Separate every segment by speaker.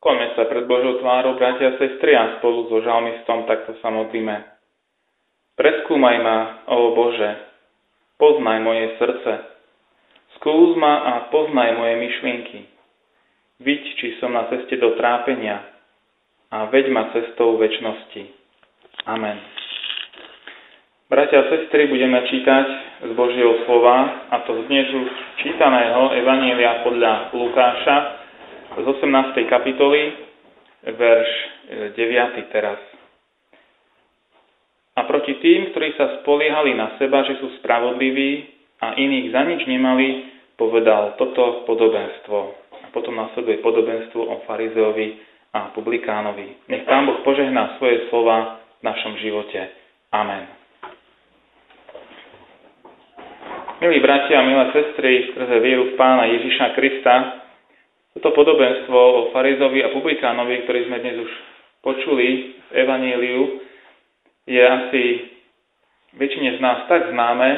Speaker 1: Skloňme sa pred Božou tvárou, bratia a sestry, a spolu so žalmistom takto sa modlíme. Preskúmaj ma, o Bože, poznaj moje srdce, skús ma a poznaj moje myšlienky. Vidť, či som na ceste do trápenia a veď ma cestou väčnosti. Amen. Bratia a sestry, budeme čítať z Božieho slova, a to z dnes čítaného Evanielia podľa Lukáša, z 18. kapitoly, verš 9. E, teraz. A proti tým, ktorí sa spoliehali na seba, že sú spravodliví a iných za nič nemali, povedal toto podobenstvo. A potom nasleduje podobenstvo o farizeovi a publikánovi. Nech Pán Boh požehná svoje slova v našom živote. Amen. Milí bratia a milé sestry, skrze vieru v Pána Ježiša Krista, toto podobenstvo o farizovi a publikánovi, ktorý sme dnes už počuli v Evaníliu, je asi väčšine z nás tak známe,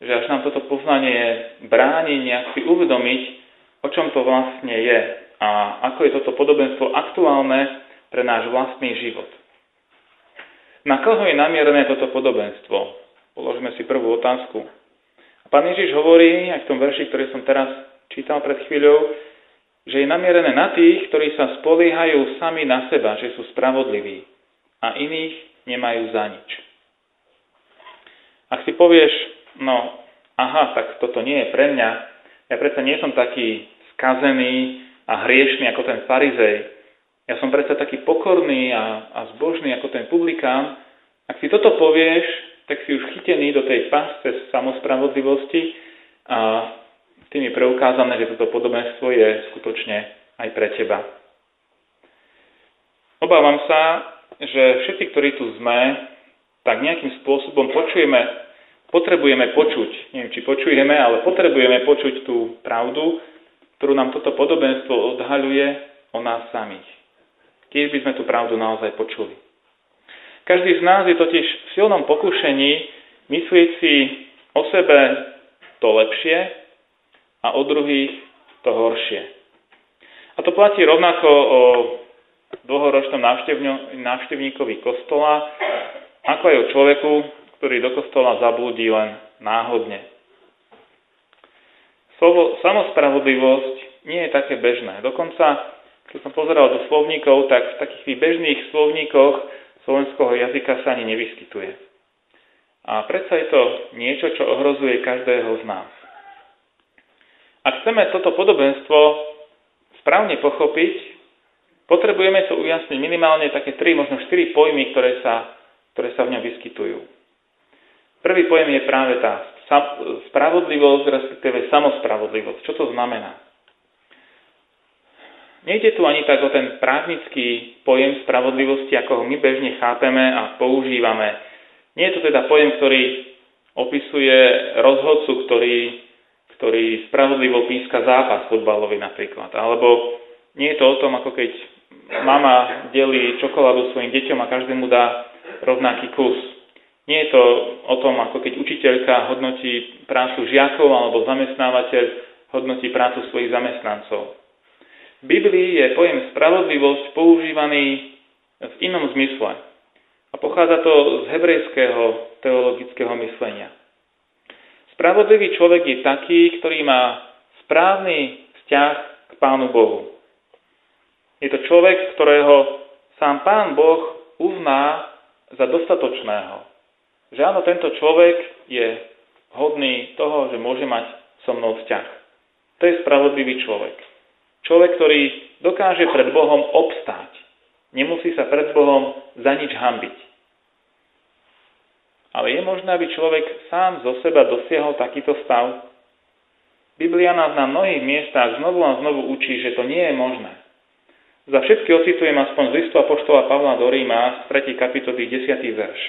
Speaker 1: že až nám toto poznanie bráni nejak si uvedomiť, o čom to vlastne je a ako je toto podobenstvo aktuálne pre náš vlastný život. Na koho je namierené toto podobenstvo? Položme si prvú otázku. Pán Ježiš hovorí, aj v tom verši, ktorý som teraz čítal pred chvíľou, že je namierené na tých, ktorí sa spoliehajú sami na seba, že sú spravodliví a iných nemajú za nič. Ak si povieš, no aha, tak toto nie je pre mňa, ja predsa nie som taký skazený a hriešný ako ten farizej, ja som predsa taký pokorný a, a zbožný ako ten publikán, ak si toto povieš, tak si už chytený do tej pasce samospravodlivosti a tým je preukázané, že toto podobenstvo je skutočne aj pre teba. Obávam sa, že všetci, ktorí tu sme, tak nejakým spôsobom počujeme, potrebujeme počuť, neviem, či počujeme, ale potrebujeme počuť tú pravdu, ktorú nám toto podobenstvo odhaľuje o nás samých. Keď by sme tú pravdu naozaj počuli. Každý z nás je totiž v silnom pokušení myslieť si o sebe to lepšie, a o druhých to horšie. A to platí rovnako o dlhoročnom návštevníkovi kostola, ako aj o človeku, ktorý do kostola zablúdi len náhodne. Slovo samospravodlivosť nie je také bežné. Dokonca, keď som pozeral do slovníkov, tak v takých bežných slovníkoch slovenského jazyka sa ani nevyskytuje. A predsa je to niečo, čo ohrozuje každého z nás. Ak chceme toto podobenstvo správne pochopiť, potrebujeme sa ujasniť minimálne také tri, možno štyri pojmy, ktoré sa, ktoré sa v ňom vyskytujú. Prvý pojem je práve tá spravodlivosť, respektíve samospravodlivosť. Čo to znamená? Nejde tu ani tak o ten právnický pojem spravodlivosti, ako ho my bežne chápeme a používame. Nie je to teda pojem, ktorý opisuje rozhodcu, ktorý ktorý spravodlivo píska zápas futbalový napríklad. Alebo nie je to o tom, ako keď mama delí čokoládu svojim deťom a každému dá rovnaký kus. Nie je to o tom, ako keď učiteľka hodnotí prácu žiakov alebo zamestnávateľ hodnotí prácu svojich zamestnancov. V Biblii je pojem spravodlivosť používaný v inom zmysle a pochádza to z hebrejského teologického myslenia. Spravodlivý človek je taký, ktorý má správny vzťah k Pánu Bohu. Je to človek, ktorého sám Pán Boh uzná za dostatočného. Že áno, tento človek je hodný toho, že môže mať so mnou vzťah. To je spravodlivý človek. Človek, ktorý dokáže pred Bohom obstáť. Nemusí sa pred Bohom za nič hambiť. Ale je možné, aby človek sám zo seba dosiahol takýto stav? Biblia nás na mnohých miestach znovu a znovu učí, že to nie je možné. Za všetky ocitujem aspoň z listu Apoštola Pavla do Ríma z 3. kapitoly 10. verš.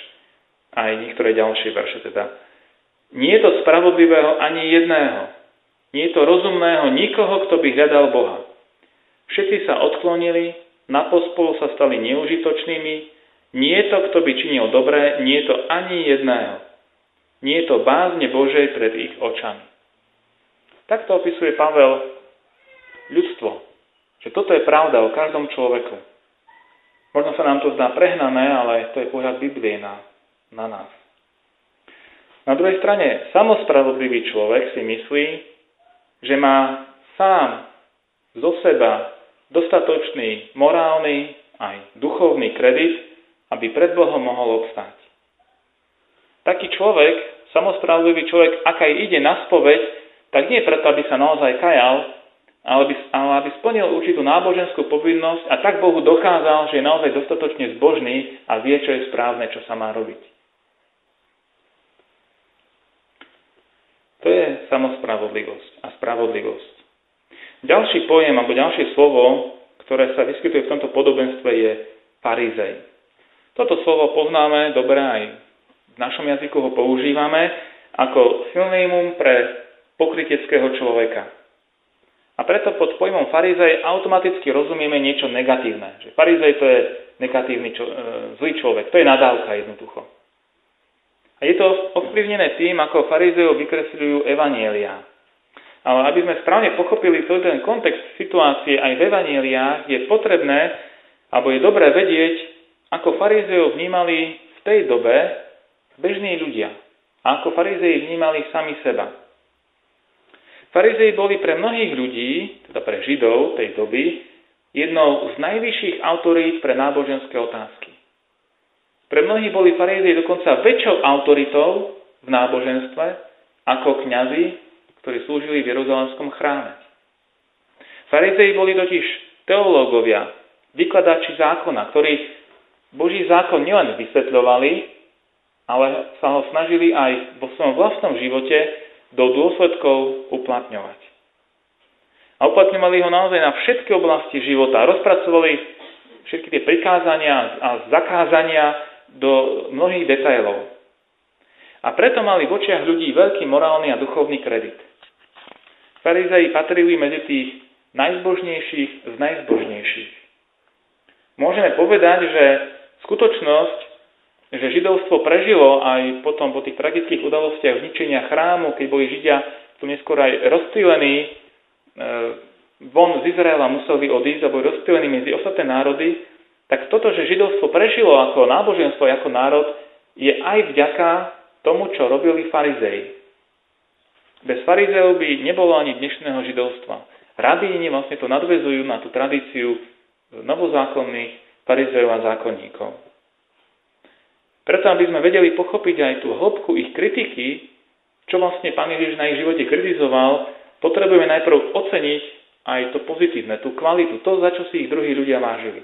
Speaker 1: Aj niektoré ďalšie verše teda. Nie je to spravodlivého ani jedného. Nie je to rozumného nikoho, kto by hľadal Boha. Všetci sa odklonili, na pospolu sa stali neužitočnými, nie je to, kto by činil dobré, nie je to ani jedného. Nie je to bázne Božej pred ich očami. Takto opisuje Pavel ľudstvo. Že toto je pravda o každom človeku. Možno sa nám to zdá prehnané, ale to je pohľad Biblie na, na nás. Na druhej strane, samospravodlivý človek si myslí, že má sám zo seba dostatočný morálny aj duchovný kredit, aby pred Bohom mohol obstáť. Taký človek, samospravodlivý človek, ak aj ide na spoveď, tak nie preto, aby sa naozaj kajal, ale aby, ale aby splnil určitú náboženskú povinnosť a tak Bohu dokázal, že je naozaj dostatočne zbožný a vie, čo je správne, čo sa má robiť. To je samospravodlivosť a spravodlivosť. Ďalší pojem alebo ďalšie slovo, ktoré sa vyskytuje v tomto podobenstve, je farizej. Toto slovo poznáme dobre aj v našom jazyku ho používame ako synonymum pre pokryteckého človeka. A preto pod pojmom farizej automaticky rozumieme niečo negatívne. Že farizej to je negatívny, čo, e, zlý človek, to je nadávka jednoducho. A je to ovplyvnené tým, ako farizejov vykresľujú evanielia. Ale aby sme správne pochopili celý ten kontext situácie aj v evanieliách, je potrebné, alebo je dobré vedieť, ako farizejov vnímali v tej dobe bežní ľudia. A ako farizeji vnímali sami seba. Farizei boli pre mnohých ľudí, teda pre Židov tej doby, jednou z najvyšších autorít pre náboženské otázky. Pre mnohých boli farizei dokonca väčšou autoritou v náboženstve ako kňazi, ktorí slúžili v Jeruzalemskom chráme. Farizei boli totiž teológovia, vykladači zákona, ktorí Boží zákon nielen vysvetľovali, ale sa ho snažili aj vo svojom vlastnom živote do dôsledkov uplatňovať. A uplatňovali ho naozaj na všetky oblasti života. Rozpracovali všetky tie prikázania a zakázania do mnohých detailov. A preto mali v očiach ľudí veľký morálny a duchovný kredit. Farizei patrili medzi tých najzbožnejších z najzbožnejších. Môžeme povedať, že skutočnosť, že židovstvo prežilo aj potom po tých tragických udalostiach zničenia chrámu, keď boli židia tu neskôr aj rozptýlení, e, von z Izraela museli odísť a boli rozptýlení medzi ostatné národy, tak toto, že židovstvo prežilo ako náboženstvo, ako národ, je aj vďaka tomu, čo robili farizei. Bez farizeov by nebolo ani dnešného židovstva. Rabíni vlastne to nadvezujú na tú tradíciu novozákonných farizejov a zákonníkov. Preto, aby sme vedeli pochopiť aj tú hĺbku ich kritiky, čo vlastne pán Ježiš na ich živote kritizoval, potrebujeme najprv oceniť aj to pozitívne, tú kvalitu, to, za čo si ich druhí ľudia vážili.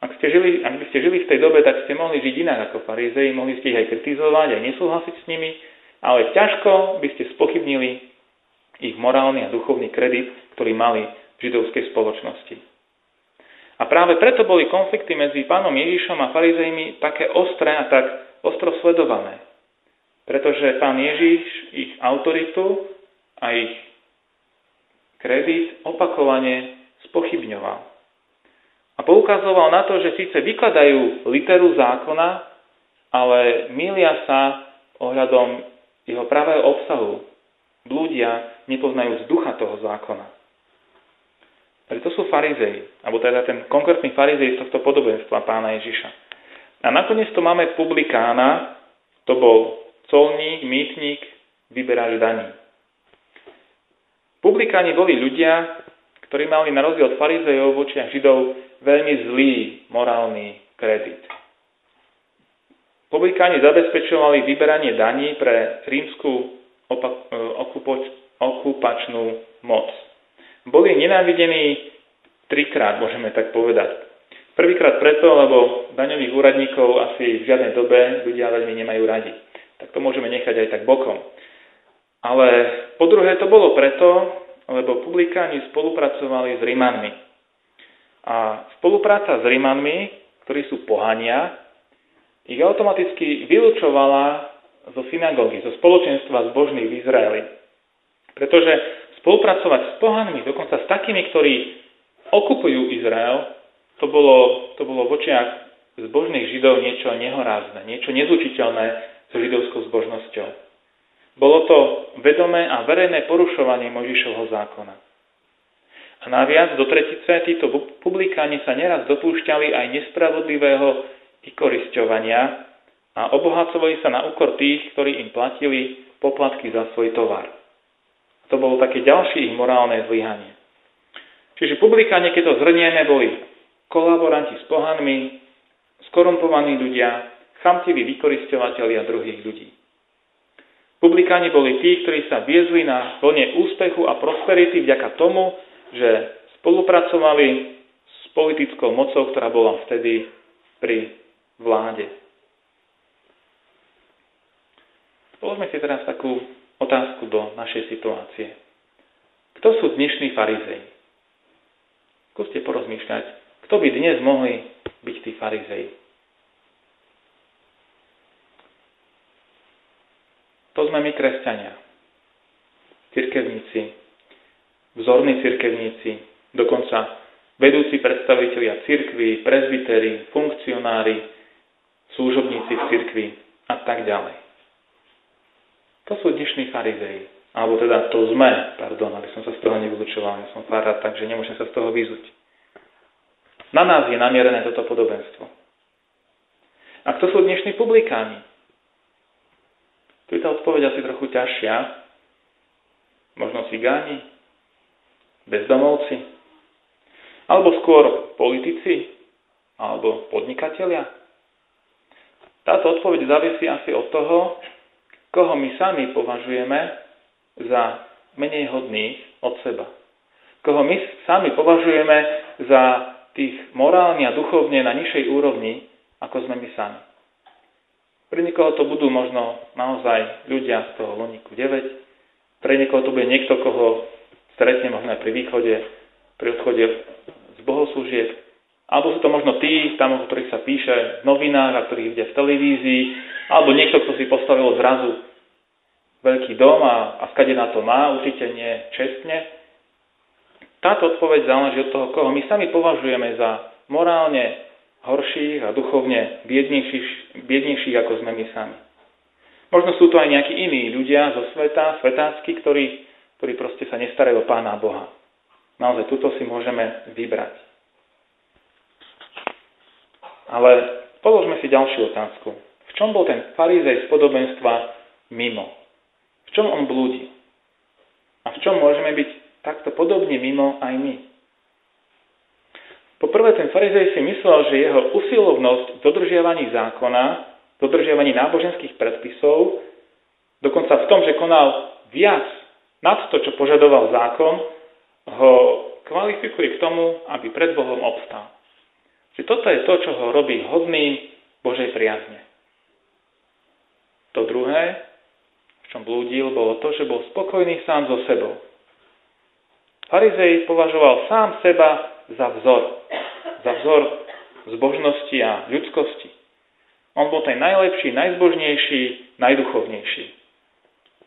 Speaker 1: Ak, ste žili, ak by ste žili v tej dobe, tak ste mohli žiť inak ako farizei, mohli ste ich aj kritizovať, aj nesúhlasiť s nimi, ale ťažko by ste spochybnili ich morálny a duchovný kredit, ktorý mali v židovskej spoločnosti. A práve preto boli konflikty medzi pánom Ježišom a farizejmi také ostré a tak ostro sledované. Pretože pán Ježiš ich autoritu a ich kredit opakovane spochybňoval. A poukazoval na to, že síce vykladajú literu zákona, ale milia sa ohľadom jeho pravého obsahu. Blúdia, nepoznajú z ducha toho zákona. Preto sú farizei, alebo teda ten konkrétny farizej z tohto podobenstva pána Ježiša. A nakoniec to máme publikána, to bol colník, mýtnik, vyberáč daní. Publikáni boli ľudia, ktorí mali na rozdiel od farizejov v židov veľmi zlý morálny kredit. Publikáni zabezpečovali vyberanie daní pre rímsku e, okupačnú moc. Boli nenávidení trikrát, môžeme tak povedať. Prvýkrát preto, lebo daňových úradníkov asi v žiadnej dobe ľudia veľmi nemajú radi. Tak to môžeme nechať aj tak bokom. Ale po druhé to bolo preto, lebo publikáni spolupracovali s Rímanmi. A spolupráca s Rímanmi, ktorí sú pohania, ich automaticky vylúčovala zo synagógy, zo spoločenstva zbožných v Izraeli. Pretože spolupracovať s pohanmi, dokonca s takými, ktorí okupujú Izrael, to bolo, to bolo v očiach zbožných židov niečo nehorázne, niečo nezlučiteľné s židovskou zbožnosťou. Bolo to vedomé a verejné porušovanie Možišovho zákona. A naviac do tretice títo publikáni sa neraz dopúšťali aj nespravodlivého vykorisťovania a obohacovali sa na úkor tých, ktorí im platili poplatky za svoj tovar. To bolo také ďalšie ich morálne zlyhanie. Čiže publikáni, keď to zhrnieme, boli kolaboranti s pohanmi, skorumpovaní ľudia, chamtiví vykorisťovateľia druhých ľudí. Publikáni boli tí, ktorí sa viezli na vlne úspechu a prosperity vďaka tomu, že spolupracovali s politickou mocou, ktorá bola vtedy pri vláde. Položme si teraz takú otázku do našej situácie. Kto sú dnešní farizei? Skúste porozmýšľať, kto by dnes mohli byť tí farizei. To sme my kresťania. Cirkevníci, vzorní cirkevníci, dokonca vedúci predstavitelia cirkvy, prezbitery, funkcionári, služobníci v cirkvi a tak ďalej. To sú dnešní farizei. Alebo teda to sme, pardon, aby som sa z toho nevylučoval, ja som farár, takže nemôžem sa z toho vyzuť. Na nás je namierené toto podobenstvo. A kto sú dnešní publikáni? Tu je tá odpoveď asi trochu ťažšia. Možno cigáni? Bezdomovci? Alebo skôr politici? Alebo podnikatelia? Táto odpoveď závisí asi od toho, koho my sami považujeme za menej hodných od seba. Koho my sami považujeme za tých morálne a duchovne na nižšej úrovni, ako sme my sami. Pre niekoho to budú možno naozaj ľudia z toho Loniku 9, pre niekoho to bude niekto, koho stretne možno aj pri východe, pri odchode z bohoslúžieb, alebo sú to možno tí, tam, o ktorých sa píše v novinách a ktorých vidia v televízii, alebo niekto, kto si postavil zrazu veľký dom a, a skade na to má, určite nie čestne. Táto odpoveď záleží od toho, koho my sami považujeme za morálne horších a duchovne biednejších, biednejších ako sme my sami. Možno sú to aj nejakí iní ľudia zo sveta, svetácky, ktorí, ktorí proste sa nestarajú o Pána Boha. Naozaj, tuto si môžeme vybrať. Ale položme si ďalšiu otázku. V čom bol ten farizej z podobenstva mimo? V čom on blúdi? A v čom môžeme byť takto podobne mimo aj my? Poprvé, ten farizej si myslel, že jeho usilovnosť v dodržiavaní zákona, v dodržiavaní náboženských predpisov, dokonca v tom, že konal viac nad to, čo požadoval zákon, ho kvalifikuje k tomu, aby pred Bohom obstal. Že toto je to, čo ho robí hodným Božej priazne. To druhé, v čom blúdil, bolo to, že bol spokojný sám so sebou. Farizej považoval sám seba za vzor. Za vzor zbožnosti a ľudskosti. On bol ten najlepší, najzbožnejší, najduchovnejší.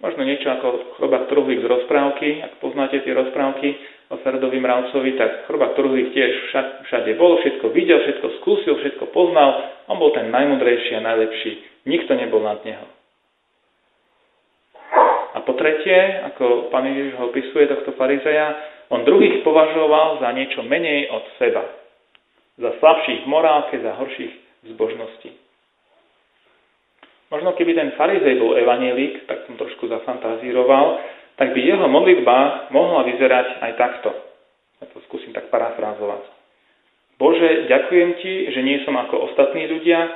Speaker 1: Možno niečo ako chrobák Truhlík z rozprávky, ak poznáte tie rozprávky o Ferdovi Mravcovi, tak chrobák Truhlík tiež všade bol, všetko videl, všetko skúsil, všetko poznal. On bol ten najmudrejší a najlepší. Nikto nebol nad neho. A po tretie, ako pán Ježiš ho opisuje, tohto farizeja, on druhých považoval za niečo menej od seba. Za slabších v morálke, za horších v zbožnosti. Možno keby ten farizej bol evanielik, tak som trošku zafantazíroval, tak by jeho modlitba mohla vyzerať aj takto. Ja to skúsim tak parafrázovať. Bože, ďakujem Ti, že nie som ako ostatní ľudia,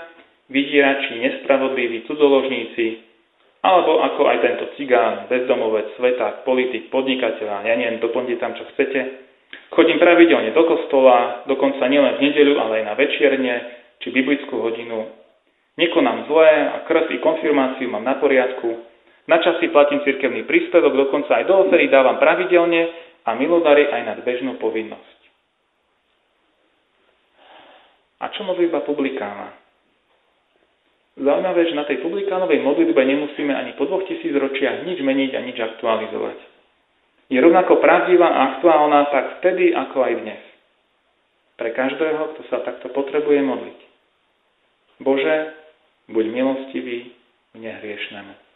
Speaker 1: vydierači, nespravodliví, cudzoložníci, alebo ako aj tento cigán, bezdomovec, sveták, politik, podnikateľ, ja neviem, doplňte tam, čo chcete. Chodím pravidelne do kostola, dokonca nielen v nedeľu, ale aj na večierne či biblickú hodinu. Nekonám zlé a krst i konfirmáciu mám na poriadku. Na časy platím cirkevný príspevok, dokonca aj do ofery dávam pravidelne a milodary aj nad bežnú povinnosť. A čo modlitba publikána? Zaujímavé, že na tej publikánovej modlitbe nemusíme ani po dvoch tisíc ročiach nič meniť a nič aktualizovať. Je rovnako pravdivá a aktuálna tak vtedy, ako aj dnes. Pre každého, kto sa takto potrebuje modliť. Bože, buď milostivý mne hriešnemu.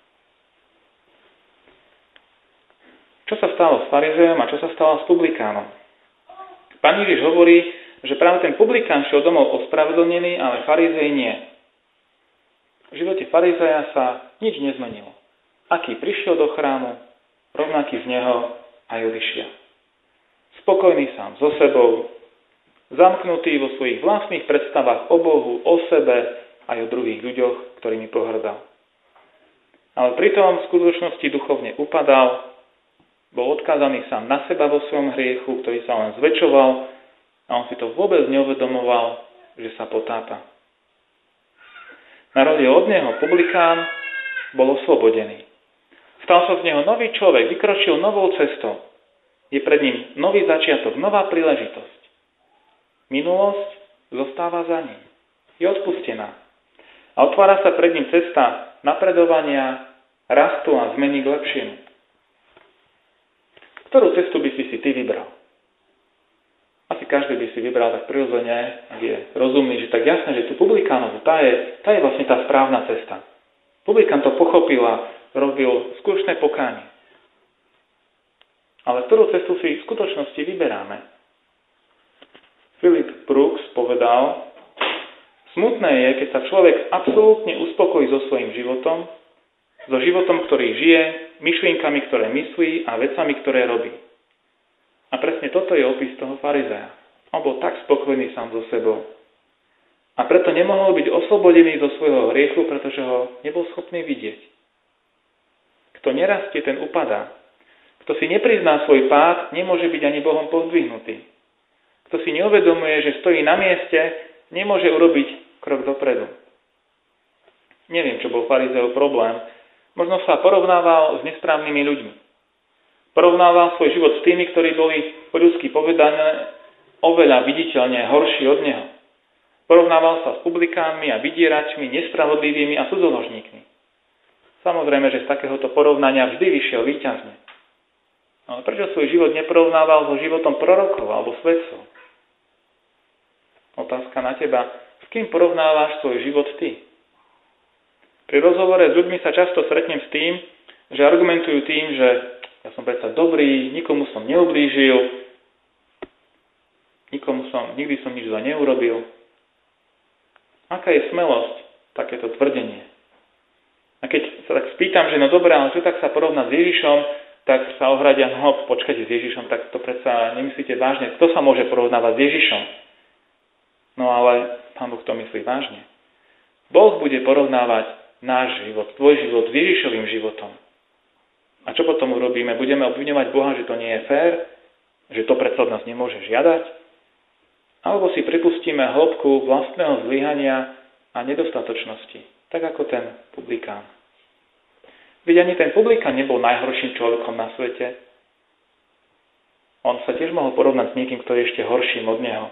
Speaker 1: Čo sa stalo s farizejom a čo sa stalo s publikánom? Pán Ježiš hovorí, že práve ten publikán šiel domov ospravedlnený, ale farizej nie. V živote farizeja sa nič nezmenilo. Aký prišiel do chrámu, rovnaký z neho aj odišiel. Spokojný sám so sebou, zamknutý vo svojich vlastných predstavách o Bohu, o sebe aj o druhých ľuďoch, ktorými pohrdal. Ale pritom v skutočnosti duchovne upadal, bol odkázaný sám na seba vo svojom hriechu, ktorý sa len zväčšoval a on si to vôbec neuvedomoval, že sa potápa. Na rozdiel od neho publikán bol oslobodený. Stal sa z neho nový človek, vykročil novou cestou. Je pred ním nový začiatok, nová príležitosť. Minulosť zostáva za ním. Je odpustená. A otvára sa pred ním cesta napredovania, rastu a zmeny k lepšiemu. Ktorú cestu by si si ty vybral? Asi každý by si vybral tak prirodzene, ak je rozumný, že tak jasné, že tu publikánovu, tá je, tá je vlastne tá správna cesta. Publikán to pochopil a robil skutočné pokánie. Ale ktorú cestu si v skutočnosti vyberáme? Philip Brooks povedal, smutné je, keď sa človek absolútne uspokojí so svojím životom, so životom, ktorý žije, myšlienkami, ktoré myslí a vecami, ktoré robí. A presne toto je opis toho farizea. On bol tak spokojný sám so sebou. A preto nemohol byť oslobodený zo svojho hriechu, pretože ho nebol schopný vidieť. Kto nerastie, ten upadá. Kto si neprizná svoj pád, nemôže byť ani Bohom pozdvihnutý. Kto si neuvedomuje, že stojí na mieste, nemôže urobiť krok dopredu. Neviem, čo bol farizeov problém, Možno sa porovnával s nesprávnymi ľuďmi. Porovnával svoj život s tými, ktorí boli po ľudsky povedané oveľa viditeľne horší od neho. Porovnával sa s publikánmi a vydieračmi, nespravodlivými a cudzoložníkmi. Samozrejme, že z takéhoto porovnania vždy vyšiel výťazne. Ale prečo svoj život neporovnával so životom prorokov alebo svedcov? Otázka na teba. S kým porovnávaš svoj život ty? Pri rozhovore s ľuďmi sa často stretnem s tým, že argumentujú tým, že ja som predsa dobrý, nikomu som neublížil, nikomu som, nikdy som nič zle neurobil. Aká je smelosť takéto tvrdenie? A keď sa tak spýtam, že no dobré, ale čo tak sa porovnať s Ježišom, tak sa ohradia, no počkajte s Ježišom, tak to predsa nemyslíte vážne. Kto sa môže porovnávať s Ježišom? No ale Pán Boh to myslí vážne. Boh bude porovnávať náš život, tvoj život s Ježišovým životom. A čo potom urobíme? Budeme obviňovať Boha, že to nie je fér, že to predsa od nás nemôže žiadať? Alebo si pripustíme hĺbku vlastného zlyhania a nedostatočnosti, tak ako ten publikán. Veď ani ten publikán nebol najhorším človekom na svete. On sa tiež mohol porovnať s niekým, kto je ešte horším od neho.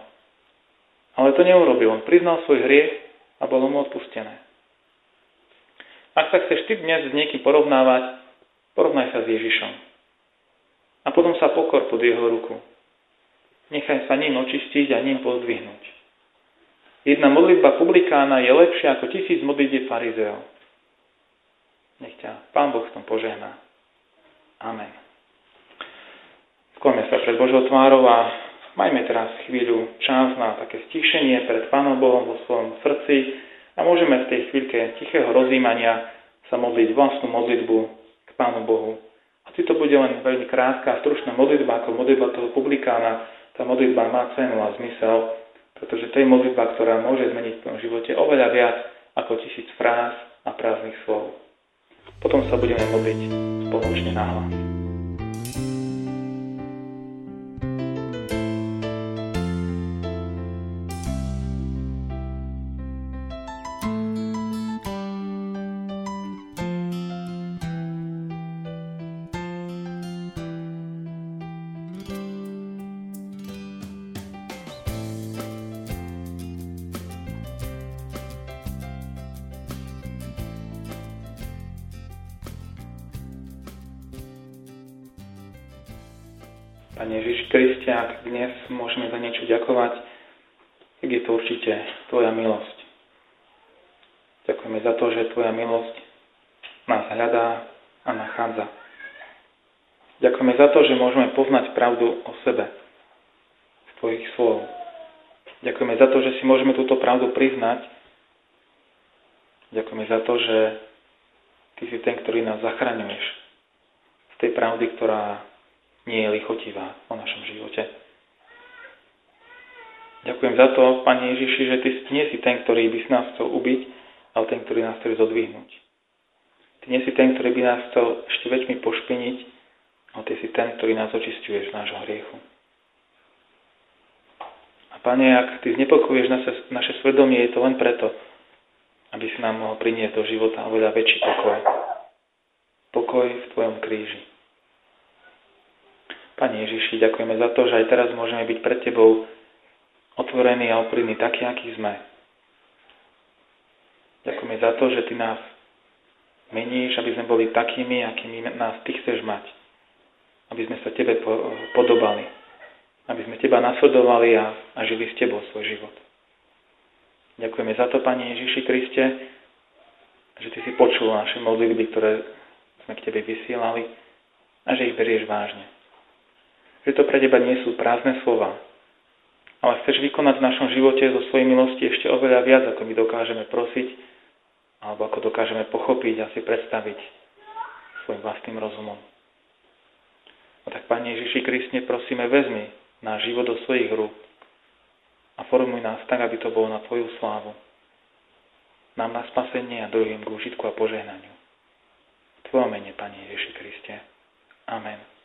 Speaker 1: Ale to neurobil. On priznal svoj hriech a bolo mu odpustené. Ak sa chceš ty dnes s niekým porovnávať, porovnaj sa s Ježišom. A potom sa pokor pod jeho ruku. Nechaj sa ním očistiť a ním pozdvihnúť. Jedna modlitba publikána je lepšia ako tisíc modlitieb farizeov. Nech ťa Pán Boh v tom požehná. Amen. Skloňme sa pred Božou tvárou a majme teraz chvíľu čas na také stíšenie pred Pánom Bohom vo svojom srdci, a môžeme v tej chvíľke tichého rozjímania sa modliť vlastnú modlitbu k Pánu Bohu. Hoci to bude len veľmi krátka, stručná modlitba ako modlitba toho publikána, tá modlitba má cenu a zmysel, pretože to je modlitba, ktorá môže zmeniť v tom živote oveľa viac ako tisíc fráz a prázdnych slov. Potom sa budeme modliť spoločne na Pane Ježiš Kriste, ak dnes môžeme za niečo ďakovať, tak je to určite Tvoja milosť. Ďakujeme za to, že Tvoja milosť nás hľadá a nachádza. Ďakujeme za to, že môžeme poznať pravdu o sebe z Tvojich slov. Ďakujeme za to, že si môžeme túto pravdu priznať. Ďakujeme za to, že Ty si ten, ktorý nás zachraňuješ z tej pravdy, ktorá nie je lichotivá o našom živote. Ďakujem za to, Pane Ježiši, že Ty nie si ten, ktorý by si nás chcel ubiť, ale ten, ktorý nás chce zodvihnúť. Ty nie si ten, ktorý by nás chcel ešte väčšmi pošpiniť, ale Ty si ten, ktorý nás očistuješ z nášho hriechu. A Pane, ak Ty znepokojuješ naše, naše svedomie, je to len preto, aby si nám mohol priniesť do života oveľa väčší pokoj. Pokoj v Tvojom kríži. Pane Ježiši, ďakujeme za to, že aj teraz môžeme byť pred Tebou otvorení a oprímni takí, akí sme. Ďakujeme za to, že Ty nás meníš, aby sme boli takými, akými nás Ty chceš mať. Aby sme sa Tebe podobali. Aby sme Teba nasledovali a, a žili s Tebou svoj život. Ďakujeme za to, Pane Ježiši Kriste, že Ty si počul naše modlitby, ktoré sme k Tebe vysielali a že ich berieš vážne že to pre teba nie sú prázdne slova, ale chceš vykonať v našom živote zo svojej milosti ešte oveľa viac, ako my dokážeme prosiť, alebo ako dokážeme pochopiť a si predstaviť svojim vlastným rozumom. A tak, Pane Ježiši Kristne, prosíme, vezmi náš život do svojich rúk a formuj nás tak, aby to bolo na Tvoju slávu. Nám na spasenie a druhým k užitku a požehnaniu. V Tvojom mene, Pane Ježiši Kriste. Amen.